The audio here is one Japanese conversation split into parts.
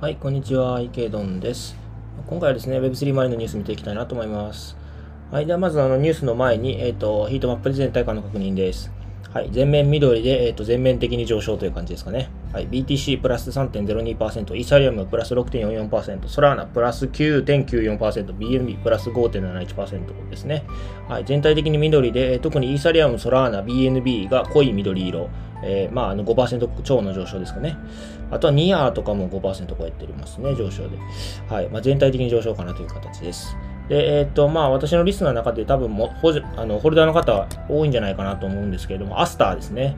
はい、こんにちは、池ドンです。今回はですね、Web3 周りのニュース見ていきたいなと思います。はい、ではまずあのニュースの前に、えっ、ー、と、ヒートマップで全体感の確認です。はい、全面緑で、えーと、全面的に上昇という感じですかね。はい、BTC プラス3.02%、イーサリアムプラス6.44%、ソラーナプラス9.94%、BNB プラス5.71%ですね。はい、全体的に緑で、特にイーサリアム、ソラーナ、BNB が濃い緑色、えー、まあ、あの5%超の上昇ですかね。あとはニアとかも5%超えてますね、上昇で。はい、まあ、全体的に上昇かなという形です。で、えっ、ー、と、まあ、私のリストの中で多分もホあのホルダーの方多いんじゃないかなと思うんですけれども、アスターですね。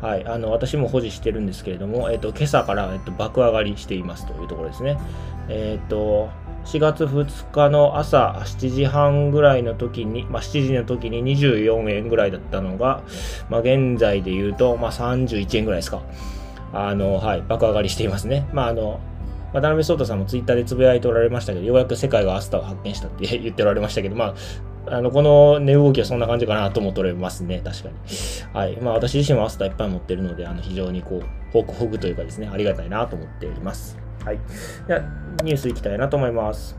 はい、あの私も保持してるんですけれども、えっ、ー、と、今朝から、えっと、爆上がりしていますというところですね。えっ、ー、と、4月2日の朝7時半ぐらいの時に、まあ、7時の時に24円ぐらいだったのが、まあ、現在で言うと、まあ、31円ぐらいですか。あの、はい、爆上がりしていますね。まあ、あの、渡辺壮太さんもツイッターでつぶやいておられましたけど、ようやく世界がアスタを発見したって 言っておられましたけど、まあ、あの、この値動きはそんな感じかなと思っておられますね、確かに。はい。まあ、私自身もアスタいっぱい持ってるので、あの、非常にこう、ホクホクというかですね、ありがたいなと思っております。はい。では、ニュースいきたいなと思います。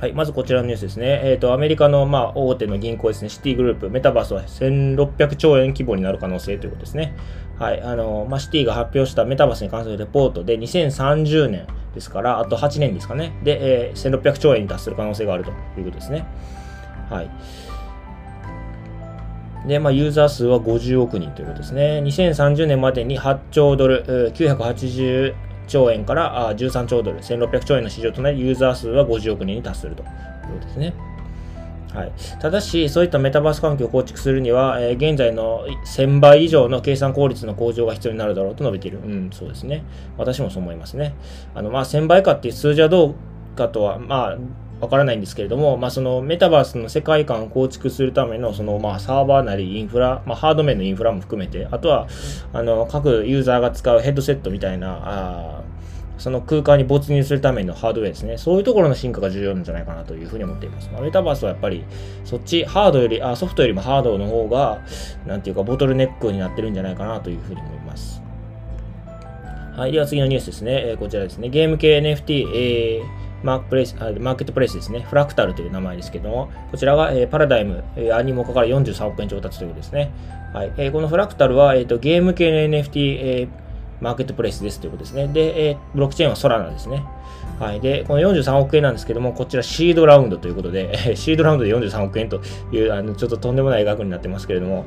はい、まずこちらのニュースですね。えっ、ー、と、アメリカの、まあ、大手の銀行ですね、シティグループ、メタバースは1600兆円規模になる可能性ということですね。はい、あの、まあ、シティが発表したメタバースに関するレポートで、2030年ですから、あと8年ですかね。で、えー、1600兆円に達する可能性があるということですね。はい。で、まあ、ユーザー数は50億人ということですね。2030年までに8兆ドル、980兆円から13兆ドル、1600兆円の市場となり、ユーザー数は50億人に達するということですね。はい、ただし、そういったメタバース環境を構築するには、えー、現在の1000倍以上の計算効率の向上が必要になるだろうと述べている。うん、そうですね。私もそう思いますね。あの、まあ、1000倍かっていう数字はどうかとは、まあ、わからないんですけれども、まあ、そのメタバースの世界観を構築するためのその、まあ、サーバーなりインフラ、まあ、ハード面のインフラも含めて、あとはあの各ユーザーが使うヘッドセットみたいなあその空間に没入するためのハードウェアですね。そういうところの進化が重要なんじゃないかなというふうに思っています。まあ、メタバースはやっぱり、そっち、ハードより、あソフトよりもハードの方が、なんていうか、ボトルネックになってるんじゃないかなというふうに思います。はい。では次のニュースですね。えー、こちらですね。ゲーム系 NFT、えーマークプレイスあマーケットプレイスですね、フラクタルという名前ですけども、こちらが、えー、パラダイム、えー、アニモカから43億円調達ということですね。はいえー、このフラクタルは、えーと、ゲーム系の NFT、えー、マーケットプレイスですということですね。で、えー、ブロックチェーンはソラナですね。はい。で、この43億円なんですけども、こちらシードラウンドということで、シードラウンドで43億円という、あの、ちょっととんでもない額になってますけれども、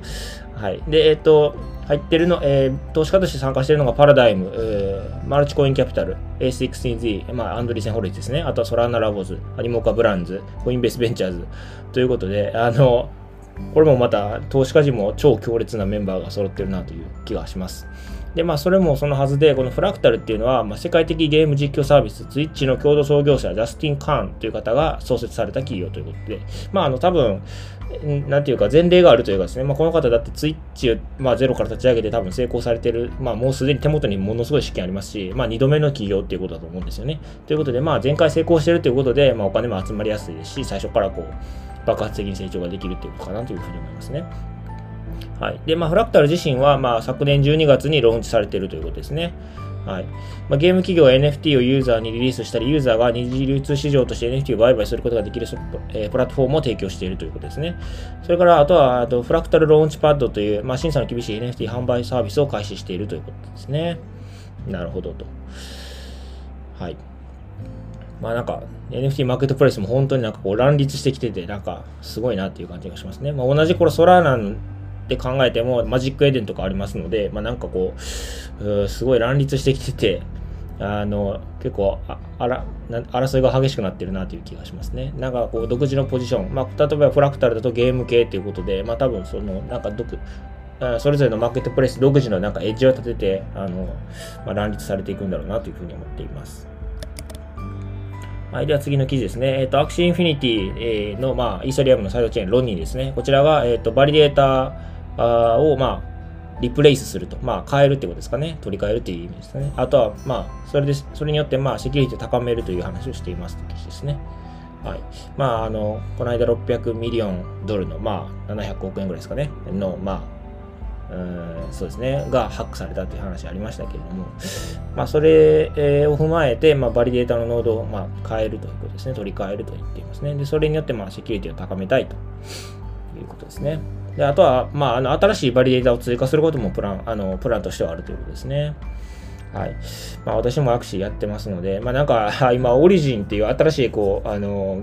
はい。で、えっ、ー、と、入ってるの、えー、投資家として参加しているのがパラダイム、えー、マルチコインキャピタル、A16Z、まあ、アンドリーセンホリッツですね。あとはソラナラボズ、アニモカブランズ、コインベースベンチャーズということで、あの、これもまた投資家陣も超強烈なメンバーが揃ってるなという気がします。で、まあ、それもそのはずで、このフラクタルっていうのは、まあ、世界的ゲーム実況サービス、ツイッチの共同創業者、ジャスティン・カーンという方が創設された企業ということで、まあ、あの、多分、なんていうか、前例があるというかですね、まあ、この方だってツイッチを、まあ、ゼロから立ち上げて多分成功されてる、まあ、もうすでに手元にものすごい資金ありますし、まあ、2度目の企業っていうことだと思うんですよね。ということで、まあ、前回成功してるということで、まあ、お金も集まりやすいですし、最初からこう、爆発的に成長ができるっていうことかなというふうに思いますね。はい。で、まあ、フラクタル自身は、まあ、昨年12月にローンチされているということですね。はいまあ、ゲーム企業は NFT をユーザーにリリースしたり、ユーザーが二次流通市場として NFT を売買することができる、えー、プラットフォームを提供しているということですね。それから、あとは、あとフラクタルローンチパッドという、まあ、審査の厳しい NFT 販売サービスを開始しているということですね。なるほどと。はい。まあなんか NFT マーケットプレイスも本当になんかこう乱立してきてて、なんかすごいなっていう感じがしますね。まあ同じ頃ソラーナって考えても、マジックエデンとかありますので、まあ、なんかこう、すごい乱立してきてて、あの、結構あ、あら、争いが激しくなってるなという気がしますね。なんかこう、独自のポジション、まあ、例えばフラクタルだとゲーム系ということで、まあ、多分その、なんか独、それぞれのマーケットプレイス独自のなんかエッジを立てて、あの、まあ、乱立されていくんだろうなというふうに思っています。はい、では次の記事ですね。えっ、ー、と、アクシーインフィニティの、まあ、イーサリアムのサイドチェーン、ローニンですね。こちらが、えっ、ー、と、バリデータを、まあ、リプレイスすると。まあ、変えるってことですかね。取り替えるっていう意味ですね。あとは、まあ、それで、それによって、まあ、セキュリティを高めるという話をしていますという記事ですね。はい。まあ、あの、この間600 million ドルの、まあ、700億円ぐらいですかね。の、まあ、うんそうですね、がハックされたという話ありましたけれども、まあ、それを踏まえて、まあ、バリデータのノードをまあ変えるということですね、取り替えると言っていますね。で、それによってまあセキュリティを高めたいということですね。であとは、まあ、あの新しいバリデータを追加することもプランあのプランとしてはあるということですね。はい。まあ、私もアクシーやってますので、まあ、なんか、今、オリジンっていう新しい、こう、あの、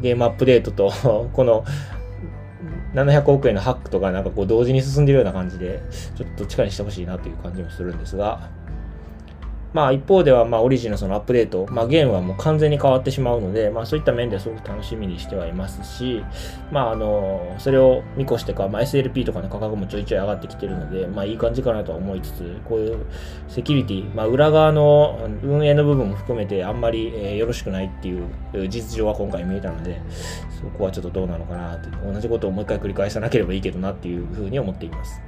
ゲームアップデートと この、700億円のハックとかなんかこう同時に進んでるような感じで、ちょっと力にしてほしいなという感じもするんですが、まあ一方ではまあオリジンのそのアップデート、まあゲームはもう完全に変わってしまうので、まあそういった面ではすごく楽しみにしてはいますし、まああの、それを見越してか、まあ SLP とかの価格もちょいちょい上がってきてるので、まあいい感じかなとは思いつつ、こういうセキュリティ、まあ裏側の運営の部分も含めてあんまり、え、よろしくないっていう実情は今回見えたので、そこはちょっとどうなのかなと同じことをもう一回繰り返さなければいいけどなっていうふうに思っています。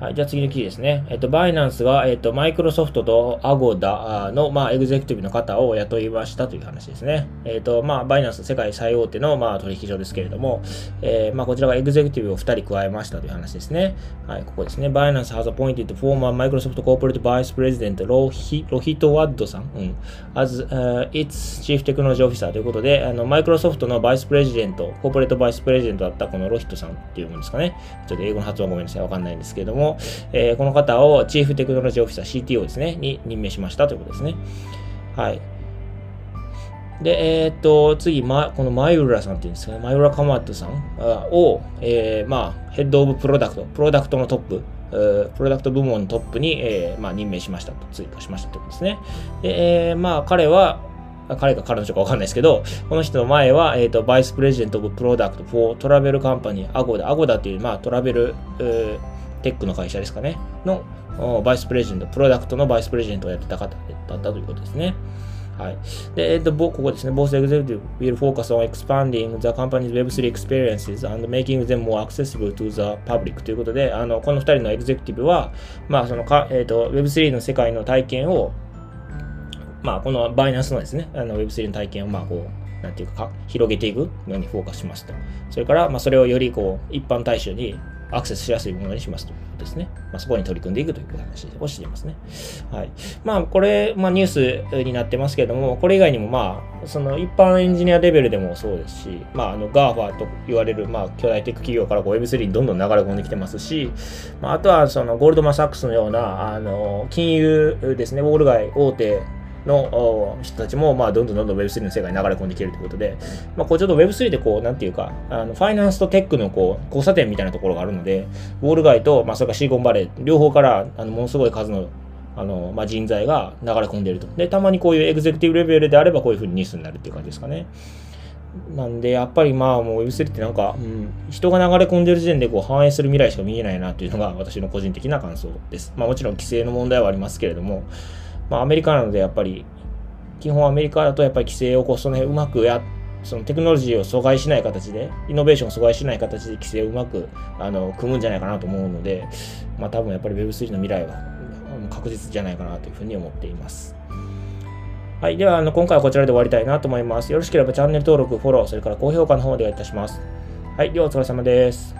はい、じゃあ次の記事ですね。えっと、バイナンスが、えっと、マイクロソフトとアゴダの、まあ、エグゼクティブの方を雇いましたという話ですね。えっと、まあ、バイナンス世界最大手の、まあ、取引所ですけれども、えー、まあ、こちらがエグゼクティブを2人加えましたという話ですね。はい、ここですね。バイナンス has appointed former Microsoft Corporate Vice President ロヒロヒト・ワッドさん、うん、as、uh, its Chief Technology Officer ということで、あの、マイクロソフトのバイスプレジデント、コーポレートバイスプレジデントだったこのロヒトさんっていうものですかね。ちょっと英語の発音ごめんなさい。わかんないんですけれども、えー、この方をチーフテクノロジーオフィサー CTO ですね、に任命しましたということですね。はい。で、えー、っと、次、ま、このマイウラさんっていうんですかね、マイウラカマットさんを、えー、まあ、ヘッドオブプロダクト、プロダクトのトップ、プロダクト部門のトップに、えーまあ、任命しましたと、追加しましたということですね。で、えー、まあ、彼は、彼か彼女かわかんないですけど、この人の前は、えっ、ー、と、 Vice President of Product for travel company、アゴダ、アゴダっていう、まあ、トラベル、テックの会社ですかね、のバイスプレジデント、プロダクトのバイスプレジデントをやってた方だったということですね。はい。で、えっと、ここですね。Both executive will focus on expanding the company's Web3 experiences and making them more accessible to the public ということで、あの、この2人のエグゼクティブは、まあ、そのか、えっ、と、Web3 の世界の体験を、まあ、このバイナンスのですね、あの Web3 の体験を、まあ、こう、なんていうか、広げていくのにフォーカスしますと。それから、まあ、それをより、こう、一般大衆にアクセスしやすいものにしますということですね。まあ、そこに取り組んでいくという話をしていますね。はい。まあ、これ、まあ、ニュースになってますけれども、これ以外にも、まあ、その一般エンジニアレベルでもそうですし、まあ、あの、GAFA と言われる、まあ、巨大テック企業からこう Web3 にどんどん流れ込んできてますし、まあ、あとは、その、ゴールドマン・サックスのような、あの、金融ですね、ウォール街大手の人たちも、まあ、どんどんどんどん Web3 の世界に流れ込んできてるということで、まあ、こうちょっと Web3 でこう、なんていうか、あのファイナンスとテックのこう交差点みたいなところがあるので、ウォール街と、まあ、それからシーコンバレー、両方からあのものすごい数のあの、まあ、人材が流れ込んでいると。で、たまにこういうエグゼクティブレベルであれば、こういうふうにニュースになるっていう感じですかね。なんで、やっぱりまあもう Web3 ってなんか、うん、人が流れ込んでる時点でこう反映する未来しか見えないなっていうのが私の個人的な感想です。まあもちろん規制の問題はありますけれども、まあアメリカなのでやっぱり基本アメリカだとやっぱり規制をこうその辺うまくやそのテクノロジーを阻害しない形で、イノベーションを阻害しない形で規制をうまくあの組むんじゃないかなと思うので、まあ多分やっぱり Web3 の未来は確実じゃないかなというふうに思っています。はい。では、あの今回はこちらで終わりたいなと思います。よろしければチャンネル登録、フォロー、それから高評価の方お願いいたします。はい。ではお疲れ様です。